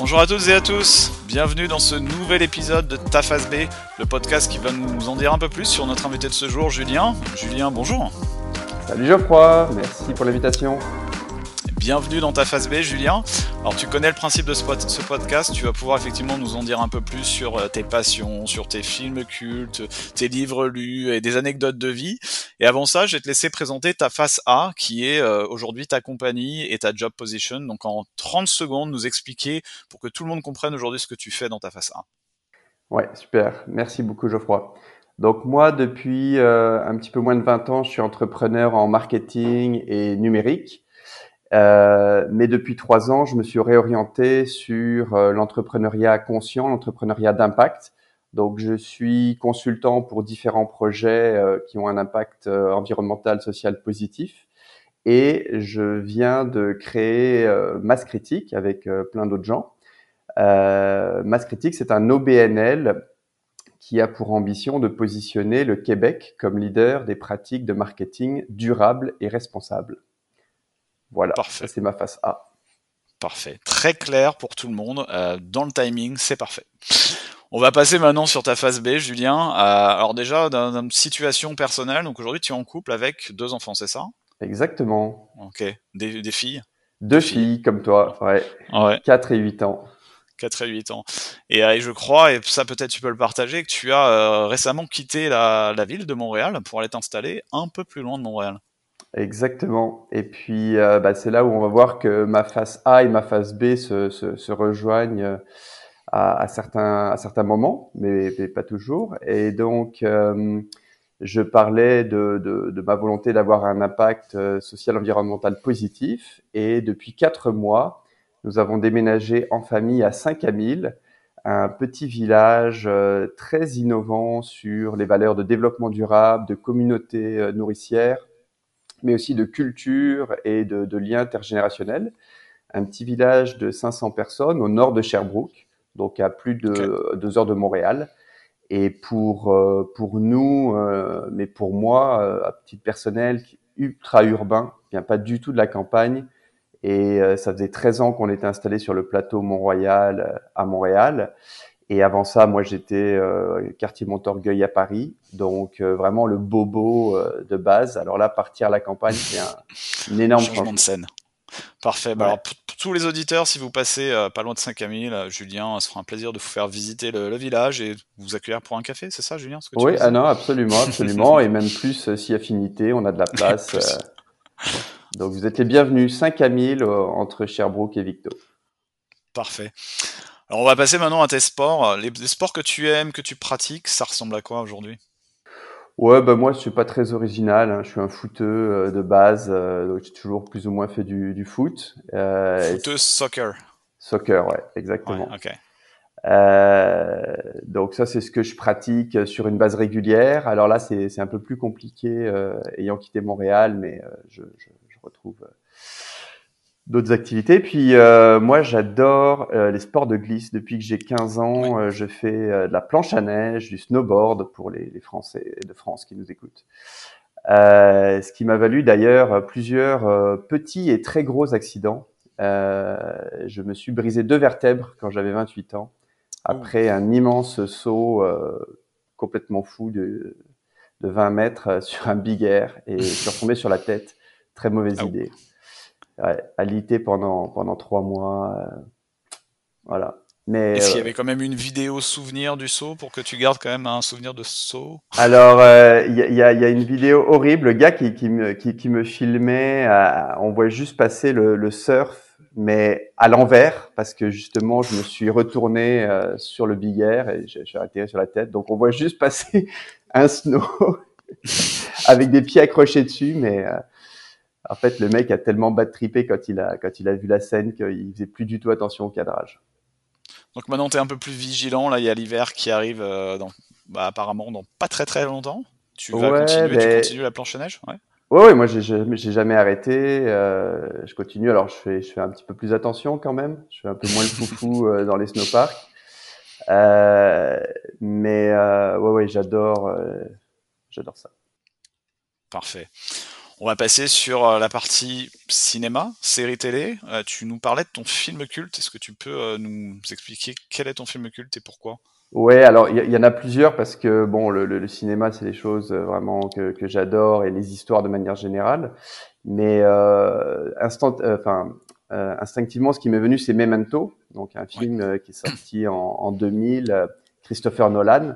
Bonjour à toutes et à tous, bienvenue dans ce nouvel épisode de Ta Face B, le podcast qui va nous en dire un peu plus sur notre invité de ce jour, Julien. Julien, bonjour. Salut Geoffroy, merci pour l'invitation. Bienvenue dans ta phase B, Julien. Alors, tu connais le principe de ce, podcast. Tu vas pouvoir effectivement nous en dire un peu plus sur euh, tes passions, sur tes films cultes, tes livres lus et des anecdotes de vie. Et avant ça, je vais te laisser présenter ta face A, qui est euh, aujourd'hui ta compagnie et ta job position. Donc, en 30 secondes, nous expliquer pour que tout le monde comprenne aujourd'hui ce que tu fais dans ta face A. Ouais, super. Merci beaucoup, Geoffroy. Donc moi, depuis euh, un petit peu moins de 20 ans, je suis entrepreneur en marketing et numérique. Euh, mais depuis trois ans, je me suis réorienté sur euh, l'entrepreneuriat conscient, l'entrepreneuriat d'impact. Donc, je suis consultant pour différents projets euh, qui ont un impact environnemental, social positif. Et je viens de créer Mass Critique avec plein d'autres gens. Mass Critique, c'est un OBNL qui a pour ambition de positionner le Québec comme leader des pratiques de marketing durable et responsable. Voilà, c'est ma face A. Parfait. Très clair pour tout le monde. Euh, dans le timing, c'est parfait. On va passer maintenant sur ta phase B, Julien. Euh, alors déjà, dans une situation personnelle, donc aujourd'hui tu es en couple avec deux enfants, c'est ça? Exactement. Ok. Des, filles? Deux filles, comme toi, ouais. ouais. 4 et 8 ans. 4 et 8 ans. Et, euh, je crois, et ça peut-être tu peux le partager, que tu as récemment quitté la, la ville de Montréal pour aller t'installer un peu plus loin de Montréal. Exactement. Et puis, euh, bah, c'est là où on va voir que ma face A et ma face B se, se, se rejoignent euh, à, à, certains, à certains moments, mais, pas toujours. Et donc, euh, je parlais de, de, de, ma volonté d'avoir un impact social environnemental positif. Et depuis quatre mois, nous avons déménagé en famille à Saint-Camille, un petit village très innovant sur les valeurs de développement durable, de communauté nourricière mais aussi de culture et de, de liens intergénérationnels. Un petit village de 500 personnes au nord de Sherbrooke, donc à plus de deux heures de Montréal. Et pour euh, pour nous, euh, mais pour moi, euh, à titre personnel, ultra urbain, vient pas du tout de la campagne. Et ça faisait 13 ans qu'on était installé sur le plateau Mont-Royal à Montréal. Et avant ça, moi, j'étais euh, quartier Montorgueil à Paris, donc euh, vraiment le bobo euh, de base. Alors là, partir à la campagne, c'est un, une énorme changement de scène. Parfait. Bah alors, pour tous les auditeurs, si vous passez pas loin de Saint-Camille, Julien, ce sera un plaisir de vous faire visiter le, village et vous accueillir pour un café. C'est ça, Julien ce que Oui, ah non, absolument, absolument, et même plus si affinité, on a de la place. donc vous êtes les bienvenus, Saint-Camille entre Sherbrooke et Victo. Parfait. Alors on va passer maintenant à tes sports. Les, sports que tu aimes, que tu pratiques, ça ressemble à quoi aujourd'hui? Ouais, bah moi je suis pas très original. Hein. Je suis un footeux euh, de base, euh, donc j'ai toujours plus ou moins fait du, du foot. Euh, soccer. Soccer, ouais, exactement. Euh, donc ça c'est ce que je pratique sur une base régulière. Alors là c'est un peu plus compliqué euh, ayant quitté Montréal, mais je, je, je, retrouve d'autres activités. Puis euh, moi, j'adore euh, les sports de glisse. Depuis que j'ai 15 ans, euh, je fais de la planche à neige, du snowboard pour les, les Français de France qui nous écoutent. ce qui m'a valu d'ailleurs plusieurs petits et très gros accidents. je me suis brisé deux vertèbres quand j'avais 28 ans, après un immense saut complètement fou de, de 20 mètres sur un big air et je suis retombé sur la tête. Très mauvaise ah idée ouais, alité pendant pendant trois mois. Euh, voilà. Mais est-ce qu'il y avait quand même une vidéo souvenir du saut pour que tu gardes quand même un souvenir de saut? Alors euh, il y, a, y, a, une vidéo horrible, le gars qui, qui me qui, qui me filmait, euh, on voit juste passer le, le surf, mais à l'envers parce que justement je me suis retourné sur le big air et j'ai atterri sur la tête, donc on voit juste passer un snow avec des pieds accrochés dessus, mais en fait, le mec a tellement bad trippé quand il a, quand il a vu la scène qu'il faisait plus du tout attention au cadrage. Donc maintenant, tu es un peu plus vigilant. Là, il y a l'hiver qui arrive, euh, dans, bah, apparemment, dans pas très très longtemps. Tu vas continuer, tu continues la planche à neige? Ouais. Ouais, moi j'ai jamais arrêté. Euh, je continue. Alors je fais, je fais un petit peu plus attention quand même. Je fais un peu moins le foufou euh, dans les snowparks. Mais ouais, ouais, j'adore, j'adore ça. Parfait. On va passer sur la partie cinéma, série télé. tu nous parlais de ton film culte. Est-ce que tu peux nous expliquer quel est ton film culte et pourquoi? Ouais, alors il y, en a plusieurs parce que bon, le, le, cinéma, c'est des choses vraiment que, que j'adore et les histoires de manière générale. Mais euh, instant, enfin, euh, instinctivement, ce qui m'est venu, c'est Memento, donc un film euh, qui est sorti en, en 2000, euh, Christopher Nolan,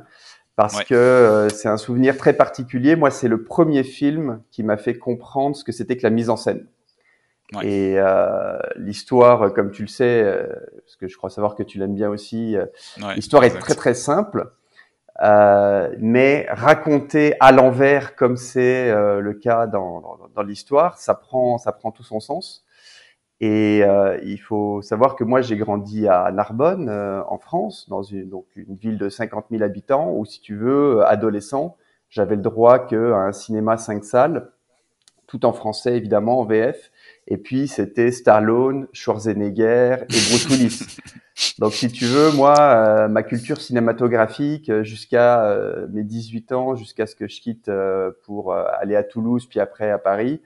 parce que c'est un souvenir très particulier. Moi, c'est le premier film qui m'a fait comprendre ce que c'était que la mise en scène. Ouais. Et euh, l'histoire, comme tu le sais, parce que je crois savoir que tu l'aimes bien aussi, l'histoire est très très simple, euh, mais racontée à l'envers, comme c'est le cas dans, dans, dans l'histoire, ça prend ça prend tout son sens. Et euh, il faut savoir que moi, j'ai grandi à Narbonne, euh, en France, dans une, donc une ville de 50 000 habitants, où si tu veux, euh, adolescent, j'avais le droit qu'à un cinéma 5 salles, tout en français évidemment, en VF. Et puis c'était Stallone, Schwarzenegger et Bruce Willis. Donc si tu veux, moi, euh, ma culture cinématographique jusqu'à mes 18 ans, jusqu'à ce que je quitte pour aller à Toulouse, puis après à Paris,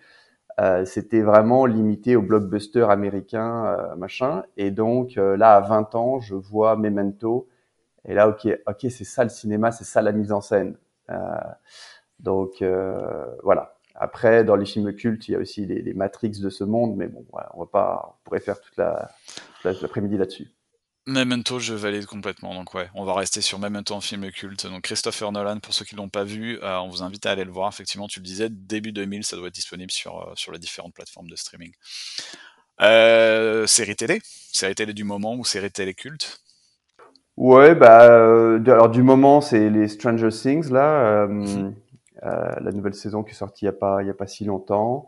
euh, c'était vraiment limité au blockbuster américain, euh, machin. Et donc euh, là, à 20 ans, je vois Memento. Et là, ok, ok, c'est ça le cinéma, c'est ça la mise en scène. donc voilà. Après, dans les films cultes, il y a aussi les, les Matrix de ce monde, mais bon, voilà, on va pas, on pourrait faire toute la, l'après-midi là-dessus. Memento, je valide complètement. Donc ouais, on va rester sur Memento en film culte. Donc Christopher Nolan, pour ceux qui l'ont pas vu, euh, on vous invite à aller le voir. Effectivement, tu le disais, début 2000, ça doit être disponible sur, euh, sur les différentes plateformes de streaming. Euh, série télé? Série télé du moment ou série télé culte? Ouais, bah, alors du moment, c'est les Stranger Things, là. Mhm. la nouvelle saison qui est sortie il a, pas, il y a pas si longtemps.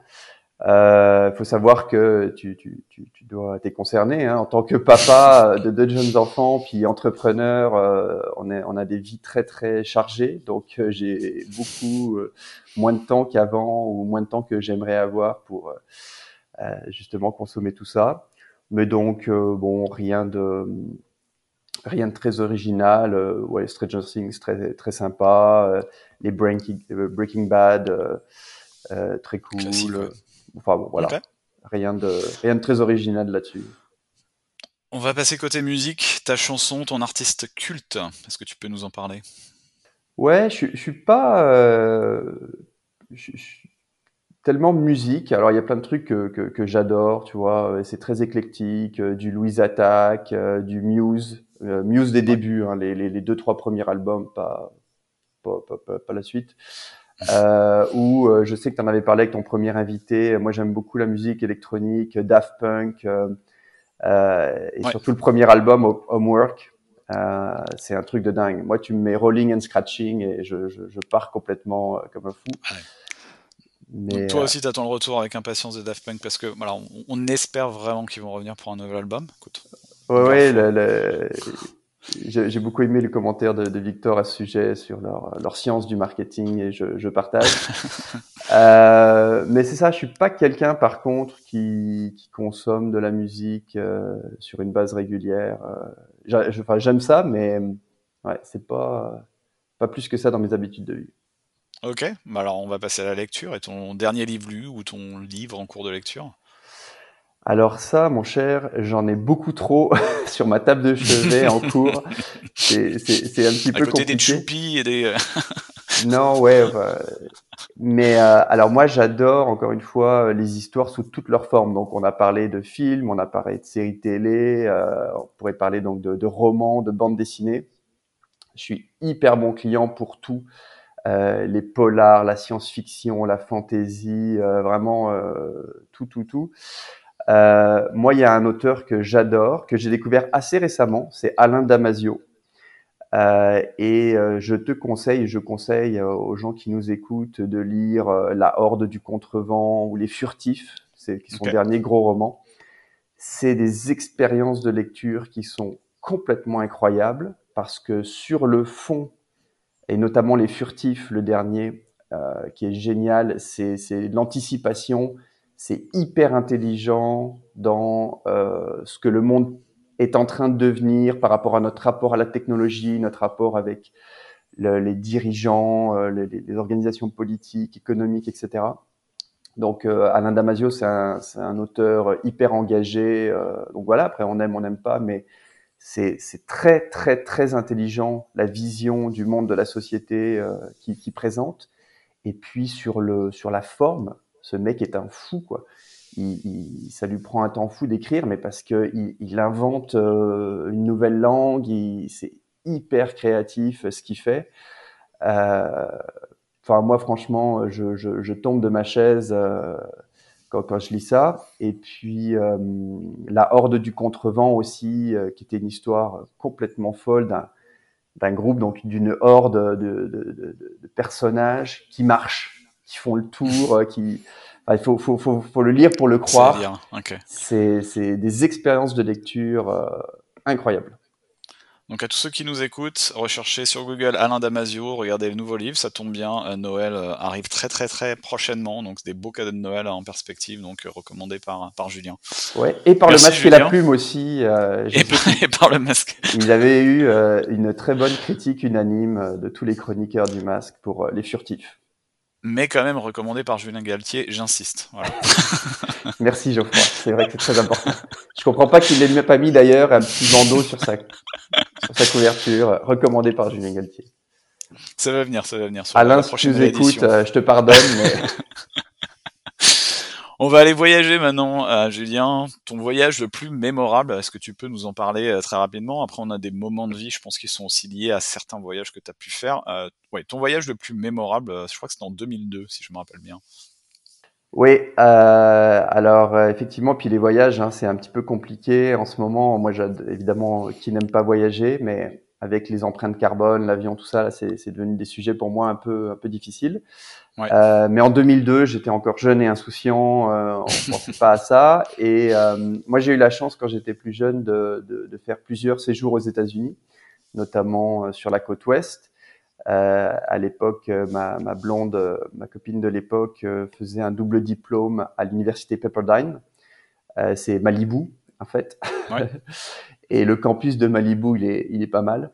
Il euh, faut savoir que tu, tu, tu, tu dois être concerné hein, en tant que papa de deux jeunes enfants puis entrepreneur. Euh, on, est, on a des vies très très chargées, donc euh, j'ai beaucoup euh, moins de temps qu'avant ou moins de temps que j'aimerais avoir pour euh, justement consommer tout ça. Mais donc bon, rien de rien de très original. ouais, Stranger Things très très sympa. les Breaking, Breaking Bad très cool. Enfin bon, voilà. Rien, de, rien de très original là-dessus. On va passer côté musique. Ta chanson, ton artiste culte, est-ce que tu peux nous en parler? Ouais, je, je suis pas euh, je, tellement musique. Alors il y a plein de trucs que, que, que j'adore, tu vois. C'est très éclectique, euh, du Louise Attack, euh, du Muse, euh, Muse des débuts, hein, les, les, les, deux trois premiers albums, pas pas, pas, pas, pas la suite euh, où euh, je sais que tu en avais parlé avec ton premier invité. Moi, j'aime beaucoup la musique électronique, Daft Punk, euh, euh et surtout le premier album, Homework. Euh, c'est un truc de dingue. Moi, tu me mets rolling and scratching et je, je, je pars complètement euh, comme un fou. Ouais. Mais, toi aussi, tu attends le retour avec impatience de Daft Punk parce que voilà, on, on espère vraiment qu'ils vont revenir pour un nouvel album. Écoute, ouais, ouais, le, le, j'ai beaucoup aimé le commentaire de, de, Victor à ce sujet sur leur, leur science du marketing et je, je partage. euh, mais c'est ça, je suis pas quelqu'un par contre qui, qui, consomme de la musique euh, sur une base régulière. Euh, J'aime ça, mais ouais, c'est pas pas plus que ça dans mes habitudes de vie. Ok, bah alors on va passer à la lecture. Et ton dernier livre lu ou ton livre en cours de lecture? Alors ça, mon cher, j'en ai beaucoup trop sur ma table de chevet en cours. C'est, c'est, un petit à peu côté compliqué. des choupis et des... Euh, non, ouais. Bah, mais euh, alors moi, j'adore, encore une fois, les histoires sous toutes leurs formes. Donc on a parlé de films, on a parlé de séries télé, euh, on pourrait parler donc de, de romans, de bandes dessinées. Je suis hyper bon client pour tout. Euh, les polars, la science-fiction, la fantasy, euh, vraiment euh, tout, tout, tout. Euh, moi, il y a un auteur que j'adore, que j'ai découvert assez récemment, c'est Alain Damasio. Euh, et euh, je te conseille, je conseille aux gens qui nous écoutent de lire La Horde du Contrevent ou Les Furtifs, c'est qui sont okay. derniers gros romans. C'est des expériences de lecture qui sont complètement incroyables parce que sur le fond, et notamment Les Furtifs, le dernier, euh, qui est génial, c'est l'anticipation, c'est hyper intelligent dans euh, ce que le monde est en train de devenir par rapport à notre rapport à la technologie, notre rapport avec le, les dirigeants, euh, les, organisations politiques, économiques, etc. Donc Alain Damasio, c'est un, un, auteur hyper engagé. donc voilà, après on aime, on n'aime pas, mais c'est très très très intelligent la vision du monde de la société qui, qui présente. Et puis sur le sur la forme, ce mec est un fou quoi. Ça lui prend un temps fou d'écrire, mais parce que il, invente euh, une nouvelle langue, c'est hyper créatif ce qu'il fait. Euh, enfin moi franchement, je, tombe de ma chaise euh, quand, je lis ça. Et puis euh, la Horde du contrevent aussi, euh, qui était une histoire complètement folle d'un groupe, donc d'une horde de, de, de, de, personnages qui marchent, qui font le tour, euh, qui enfin, il faut, faut, faut, faut, le lire pour le croire. C'est des expériences de lecture euh, incroyables. Donc à tous ceux qui nous écoutent, recherchez sur Google Alain Damasio, regardez le nouveau livre, ça tombe bien, euh, Noël euh, arrive très très très prochainement, donc des beaux cadeaux de Noël en perspective, donc euh, recommandé par, par Julien. Ouais, et par Merci, le masque Julien. et la plume aussi. Euh, et, par, et, par, le masque. Il avait eu euh, une très bonne critique unanime de tous les chroniqueurs du masque pour les furtifs mais quand même recommandé par Julien Galtier, j'insiste. Voilà. Merci Geoffroy, c'est vrai que c'est très important. Je comprends pas qu'il l'ait pas mis d'ailleurs un petit bandeau sur sa, sur sa couverture, recommandé par Julien Galtier. Ça va venir, ça va venir. Sur Alain, si tu nous écoutes, euh, je te pardonne, mais On va aller voyager maintenant, euh, Julien. Ton voyage le plus mémorable, est-ce que tu peux nous en parler euh, très rapidement? Après, on a des moments de vie, je pense, qui sont aussi liés à certains voyages que tu as pu faire. Euh, ton voyage le plus mémorable, je crois que c'était en 2002, si je me rappelle bien. Oui, euh, alors effectivement, puis les voyages, hein, c'est un petit peu compliqué en ce moment. Moi, évidemment, qui n'aime pas voyager, mais avec les empreintes carbone, l'avion, tout ça, c'est devenu des sujets pour moi un peu un peu difficiles. Ouais. Euh, mais en 2002, j'étais encore jeune et insouciant, euh, on ne pensait pas à ça. Et euh, moi, j'ai eu la chance quand j'étais plus jeune de, de, de, faire plusieurs séjours aux États-Unis, notamment euh, sur la côte ouest. Euh, à l'époque, ma, ma, blonde, ma copine de l'époque, faisait un double diplôme à l'université Pepperdine. C'est Malibu, en fait. Ouais. et le campus de Malibu, il est, il est pas mal.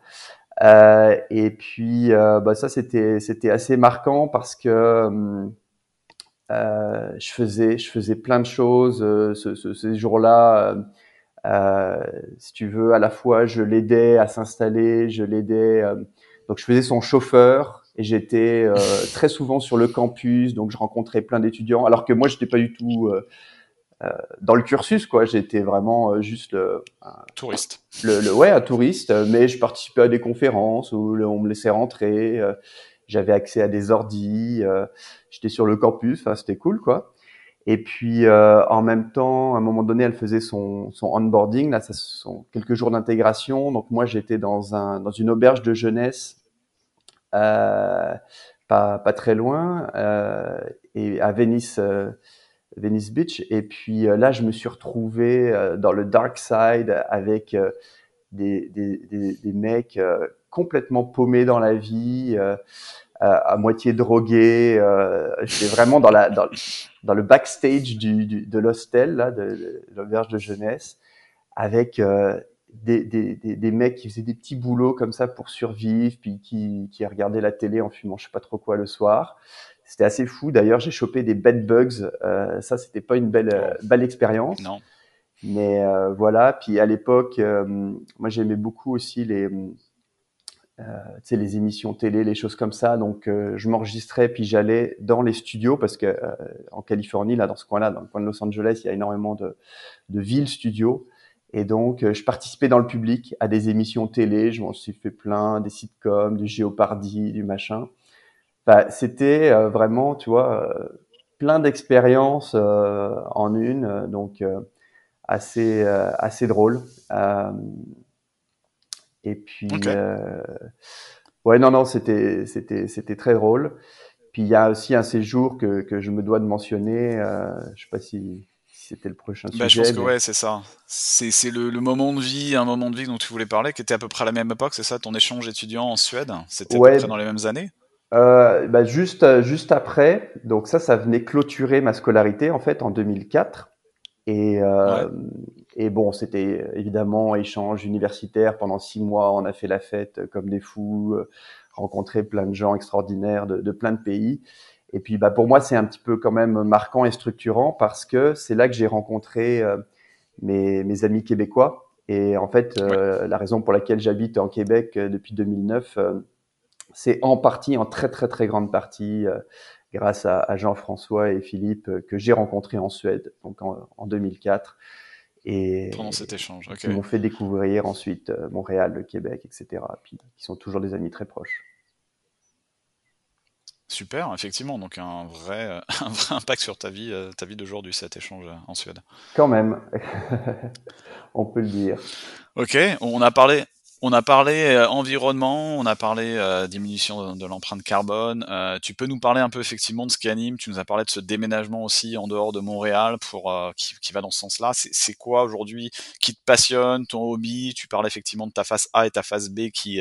Euh, et puis, euh, bah, ça, c'était, c'était assez marquant parce que euh, euh je faisais, je faisais plein de choses euh, ce, ce, ces jours-là. si tu veux, à la fois, je l'aidais à s'installer, je l'aidais. donc, je faisais son chauffeur et j'étais très souvent sur le campus. Donc, je rencontrais plein d'étudiants, alors que moi, j'étais pas du tout euh, dans le cursus, quoi. J'étais vraiment euh, juste le, un, touriste. Le, le, ouais, un touriste, mais je participais à des conférences où on me laissait rentrer. Euh, j'avais accès à des ordis. J'étais sur le campus. Enfin, c'était cool, quoi. Et puis, en même temps, à un moment donné, elle faisait son, son onboarding. Là, ça sont quelques jours d'intégration. Donc, moi, j'étais dans un dans une auberge de jeunesse. pas, pas très loin, et à Venice, Venice Beach. Et puis euh, là, je me suis retrouvé euh, dans le dark side avec euh, des, des, des, mecs complètement paumés dans la vie, à moitié drogués. J'étais vraiment dans, la, dans, le backstage du, de l'hostel, là, de, de l'auberge de jeunesse, avec des, des, des, mecs qui faisaient des petits boulots comme ça pour survivre, puis qui, qui regardaient la télé en fumant je sais pas trop quoi le soir. C'était assez fou. D'ailleurs, j'ai chopé des bed bugs. Euh, ça, c'était pas une belle, euh, belle expérience. Non. Mais euh, voilà. Puis à l'époque, euh, moi, j'aimais beaucoup aussi les, euh, les émissions télé, les choses comme ça. Donc, je m'enregistrais puis j'allais dans les studios parce que en Californie, là, dans ce coin-là, dans le coin de Los Angeles, il y a énormément de, de villes studios. Et donc, je participais dans le public à des émissions télé. Je m'en suis fait plein, des sitcoms, du Géopardy, du machin bah, c'était euh, vraiment, tu vois, euh, plein d'expériences euh, en une, donc assez assez drôle. et puis, okay. ouais, non, non, c'était c'était c'était très drôle. Puis il y a aussi un séjour que, que je me dois de mentionner. Euh, je sais pas si, si c'était le prochain bah, sujet. Je pense que ouais, c'est ça. C'est le, le, moment de vie, un moment de vie dont tu voulais parler, qui était à peu près à la même époque, c'est ça, ton échange étudiant en Suède? C'était ouais, à peu près dans les mêmes années? Euh, bah juste, euh, juste après, donc ça, ça venait clôturer ma scolarité en fait en 2004. Et, euh, ouais. et bon, c'était évidemment échange universitaire pendant six mois. On a fait la fête comme des fous, euh, rencontré plein de gens extraordinaires de, de plein de pays. Et puis, bah, pour moi, c'est un petit peu quand même marquant et structurant parce que c'est là que j'ai rencontré mes, mes, amis québécois. Et en fait, la raison pour laquelle j'habite en Québec depuis 2009, c'est en partie, en très très très grande partie, grâce à, Jean-François et Philippe que j'ai rencontrés en Suède, donc en, en 2004. Et pendant cet échange, Ils m'ont fait découvrir ensuite euh, Montréal, le Québec, etc. Puis qui sont toujours des amis très proches. Super, effectivement, donc un vrai, un vrai impact sur ta vie, euh, ta vie d'aujourd'hui, cet échange en Suède. Quand même, on peut le dire. Ok, on a parlé, on a parlé euh, environnement, on a parlé euh, diminution de, l'empreinte carbone. Euh, tu peux nous parler un peu effectivement de ce qui anime? Tu nous as parlé de ce déménagement aussi en dehors de Montréal pour qui, qui, va dans ce sens-là. C'est quoi aujourd'hui qui te passionne, ton hobby? Tu parles effectivement de ta face A et ta face B qui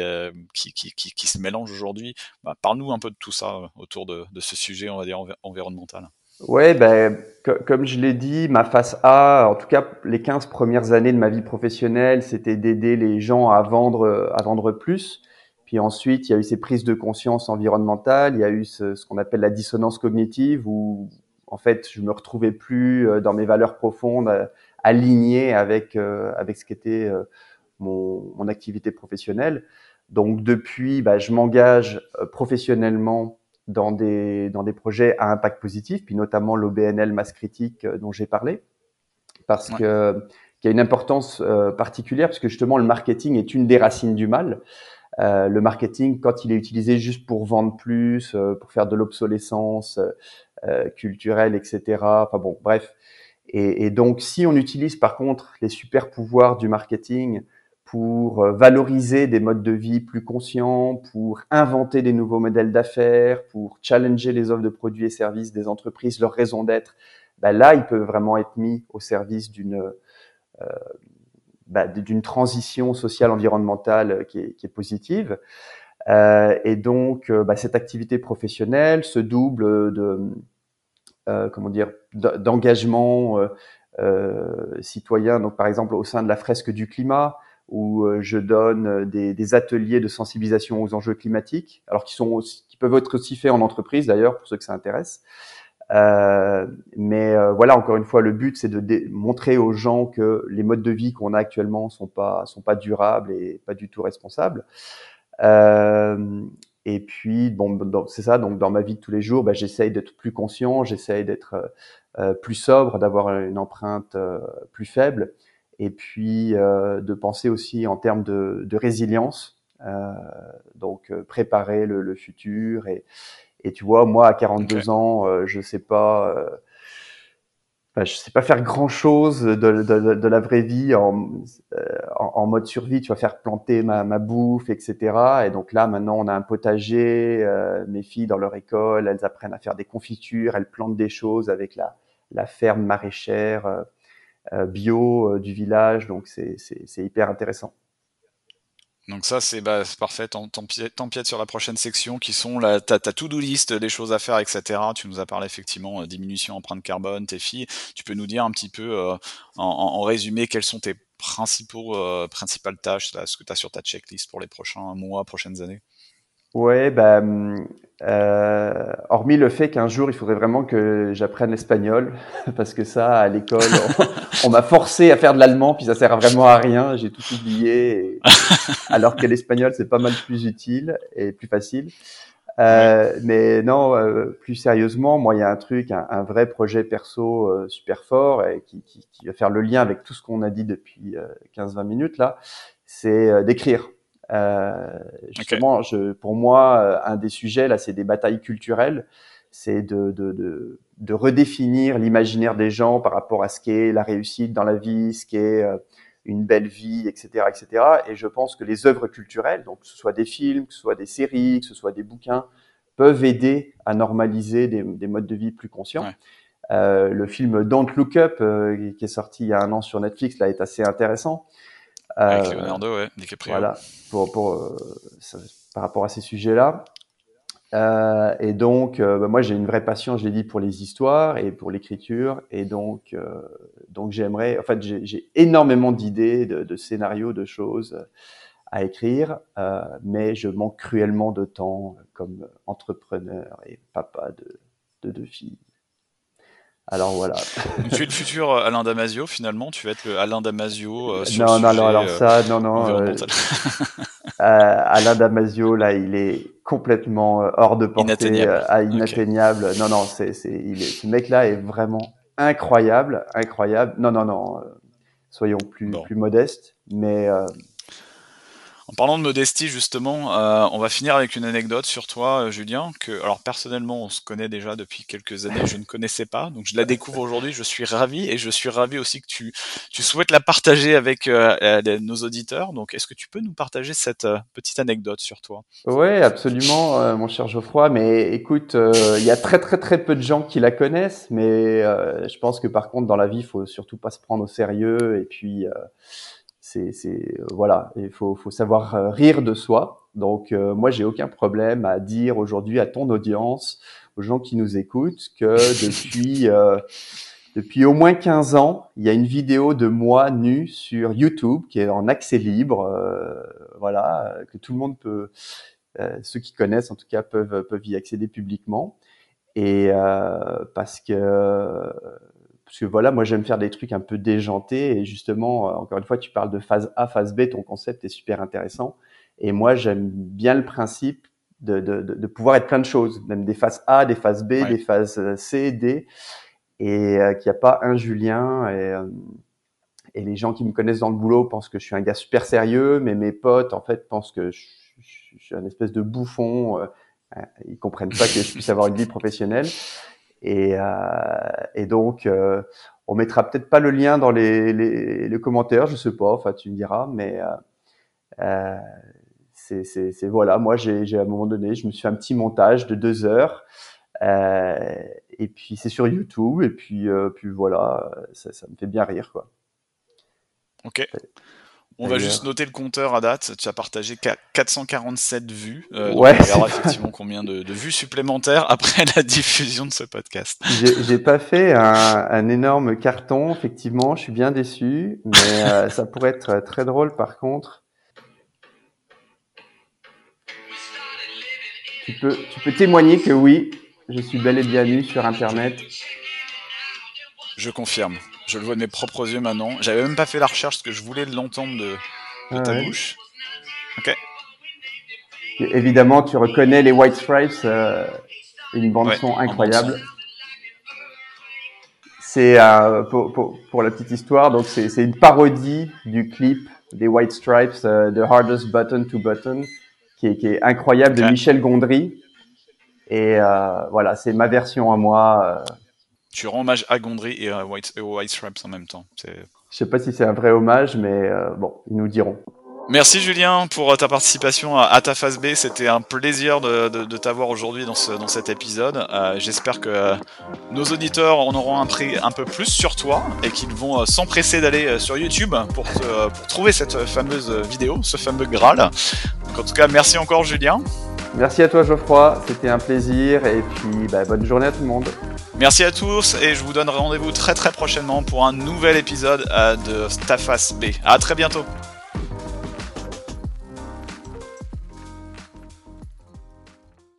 qui, qui, qui, se mélangent aujourd'hui. Bah, Parle-nous un peu de tout ça autour de, de, ce sujet, on va dire environnemental. Ouais, ben, comme je l'ai dit, ma face A, en tout cas les 15 premières années de ma vie professionnelle, c'était d'aider les gens à vendre, à vendre plus. Puis ensuite, il y a eu ces prises de conscience environnementales, il y a eu ce, qu'on appelle la dissonance cognitive, où en fait, je me retrouvais plus euh, dans mes valeurs profondes, euh, alignées avec euh, avec ce qu'était mon, mon activité professionnelle. Donc depuis, bah, je m'engage professionnellement dans des, dans des projets à impact positif, puis notamment l'OBNL masse critique euh, dont j'ai parlé, parce que qu'il y a une importance euh, particulière, parce que justement le marketing est une des racines du mal. Euh, le marketing, quand il est utilisé juste pour vendre plus, euh, pour faire de l'obsolescence culturelle, etc. Enfin bon, bref. Et, et, donc, si on utilise par contre les super pouvoirs du marketing pour euh, valoriser des modes de vie plus conscients, pour inventer des nouveaux modèles d'affaires, pour challenger les offres de produits et services des entreprises, leur raison d'être, ben là, il peut vraiment être mis au service d'une euh, bah, d'une transition sociale environnementale qui est, qui est positive. Euh, et donc, euh, bah, cette activité professionnelle se double de euh, comment dire d'engagement citoyen. Donc, par exemple, au sein de la fresque du climat, où euh, je donne euh, des, des, ateliers de sensibilisation aux enjeux climatiques, alors qui sont aussi, qui peuvent être aussi faits en entreprise d'ailleurs pour ceux que ça intéresse. Euh, mais euh, voilà, encore une fois, le but c'est de montrer aux gens que les modes de vie qu'on a actuellement sont pas sont pas durables et pas du tout responsables. Euh, et puis bon, c'est ça. Donc dans ma vie de tous les jours, bah, j'essaye d'être plus conscient, j'essaye d'être plus sobre, d'avoir une empreinte plus faible et puis euh, de penser aussi en termes de, de résilience, euh, donc euh, préparer le, le, futur. Et, et tu vois, moi à 42 ans, euh, je sais pas, euh, je sais pas faire grand chose de, de, de la vraie vie en, en, en, mode survie. Tu vas faire planter ma, ma, bouffe, etc. Et donc là, maintenant, on a un potager. mes filles dans leur école, elles apprennent à faire des confitures, elles plantent des choses avec la, la ferme maraîchère euh, bio euh, du village. Donc c'est hyper intéressant. Donc ça, c'est bah, parfait. T'empiètes sur la prochaine section qui sont la, ta, ta to-do list des choses à faire, etc. Tu nous as parlé effectivement euh, diminution empreinte carbone, tes filles. Tu peux nous dire un petit peu, en, en, résumé, quelles sont tes principaux, principales tâches, là, ce que tu as sur ta checklist pour les prochains mois, prochaines années? Ouais, bah, euh, hormis le fait qu'un jour il faudrait vraiment que j'apprenne l'espagnol, parce que ça, à l'école, on, m'a forcé à faire de l'allemand, puis ça sert vraiment à rien. J'ai tout oublié, alors que l'espagnol c'est pas mal plus utile et plus facile. Euh, mais non, euh, plus sérieusement, moi il y a un truc, un, vrai projet perso euh, super fort et qui, qui, qui, va faire le lien avec tout ce qu'on a dit depuis 15-20 minutes là, c'est d'écrire. Euh, justement, je, pour moi, euh, un des sujets là, c'est des batailles culturelles. C'est de, de, de, de, redéfinir l'imaginaire des gens par rapport à ce qu'est la réussite dans la vie, ce qu'est euh, une belle vie, etc., etc. Et je pense que les œuvres culturelles, donc que ce soit des films, que ce soit des séries, que ce soit des bouquins, peuvent aider à normaliser des, des modes de vie plus conscients. Euh, le film Don't Look Up, euh, qui est sorti il y a un an sur Netflix, là, est assez intéressant. Avec euh, Leonardo, ouais, DiCaprio. Voilà, pour, pour, euh, par rapport à ces sujets-là. Euh, et donc, euh, bah, moi, j'ai une vraie passion, je l'ai dit, pour les histoires et pour l'écriture. Et donc, euh, donc j'aimerais. En fait, j'ai énormément d'idées, de, de, scénarios, de choses à écrire, mais je manque cruellement de temps comme entrepreneur et papa de de deux filles. Alors voilà. tu es le futur euh, Alain Damasio finalement, tu vas être le Alain Damasio euh, sur Non, le non, sujet, non, alors euh, ça, non, non. Alain Damasio, là, il est complètement hors de portée, Inatteignable. ah, inatteignable. Non, non, c'est, c'est, il est, ce mec-là est vraiment incroyable, incroyable. Non, non, non. soyons plus, Bon. plus modestes. Mais euh, En parlant de modestie, justement, euh, on va finir avec une anecdote sur toi, euh, Julien, que, alors personnellement, on se connaît déjà depuis quelques années, je ne connaissais pas, donc je la découvre aujourd'hui, je suis ravi, et je suis ravi aussi que tu, souhaites la partager avec euh, euh, nos auditeurs, donc est-ce que tu peux nous partager cette petite anecdote sur toi? Ouais, absolument, mon cher Geoffroy. Mais écoute, il y a très très très peu de gens qui la connaissent, mais je pense que par contre, dans la vie, il faut surtout pas se prendre au sérieux. Et puis, c'est, c'est euh, voilà, il faut, faut savoir euh, rire de soi. Donc, euh, moi, j'ai aucun problème à dire aujourd'hui à ton audience, aux gens qui nous écoutent, que depuis euh, depuis au moins 15 ans, il y a une vidéo de moi nu sur YouTube qui est en accès libre, euh, voilà, que tout le monde peut, euh, ceux qui connaissent en tout cas peuvent peuvent y accéder publiquement. Et euh, parce que parce que voilà, moi j'aime faire des trucs un peu déjantés et justement, euh, encore une fois, tu parles de phase A, phase B, ton concept est super intéressant. Et moi j'aime bien le principe de, de, de, de pouvoir être plein de choses, même des phases A, des phases B, Ouais. des phases euh, C, D, et euh, qu'il n'y a pas un Julien. Et, euh, et les gens qui me connaissent dans le boulot pensent que je suis un gars super sérieux, mais mes potes en fait pensent que je, je- je suis un espèce de bouffon. euh, ils comprennent pas que je puisse avoir une vie professionnelle. Et, euh, et donc, euh, on mettra peut-être pas le lien dans les, commentaires, je sais pas. Enfin, tu me diras, mais euh, c'est, voilà. Moi, j'ai, à un moment donné, je me suis fait un petit montage de deux heures. Et puis c'est sur YouTube et puis puis voilà, ça, ça me fait bien rire quoi. Ok. On va juste noter le compteur à date. Tu as partagé qua- 447 vues. Euh, Ouais, on verra effectivement combien de, de vues supplémentaires après la diffusion de ce podcast. J'ai j'ai pas fait un, un énorme carton, effectivement, je suis bien déçu, mais euh, ça pourrait être très drôle par contre. Tu peux, tu peux témoigner que oui, je suis bel et bien nu sur Internet. Je confirme. Je le vois de mes propres yeux maintenant. J'avais même pas fait la recherche parce que je voulais l'entendre de, de Ah ta ouais. bouche. Ok. Évidemment, tu reconnais les White Stripes, euh, une bande Ouais, son incroyable. bande C'est euh, pour, pour, pour la petite histoire, donc c'est une parodie du clip des White Stripes, euh, The Hardest Button to Button, qui est, qui est incroyable de. Michel Gondry. Et euh, voilà, c'est ma version à moi. Tu rends hommage à Gondry et, à White, aux White Stripes en même temps. Je sais pas si c'est un vrai hommage, mais euh, bon, ils nous diront. Merci Julien pour ta participation à, ta phase B. C'était un plaisir de, de- de t'avoir aujourd'hui dans, ce, dans cet épisode. Euh, J'espère que euh, nos auditeurs en auront appris un peu plus sur toi et qu'ils vont euh, s'empresser d'aller euh, sur YouTube pour, te- euh, pour trouver cette fameuse vidéo, ce fameux Graal. Donc, en tout cas, merci encore Julien. Merci à toi Geoffroy, c'était un plaisir et puis bah, bonne journée à tout le monde. Merci à tous et je vous donne rendez-vous très très prochainement pour un nouvel épisode euh, de ta phase B. À très bientôt.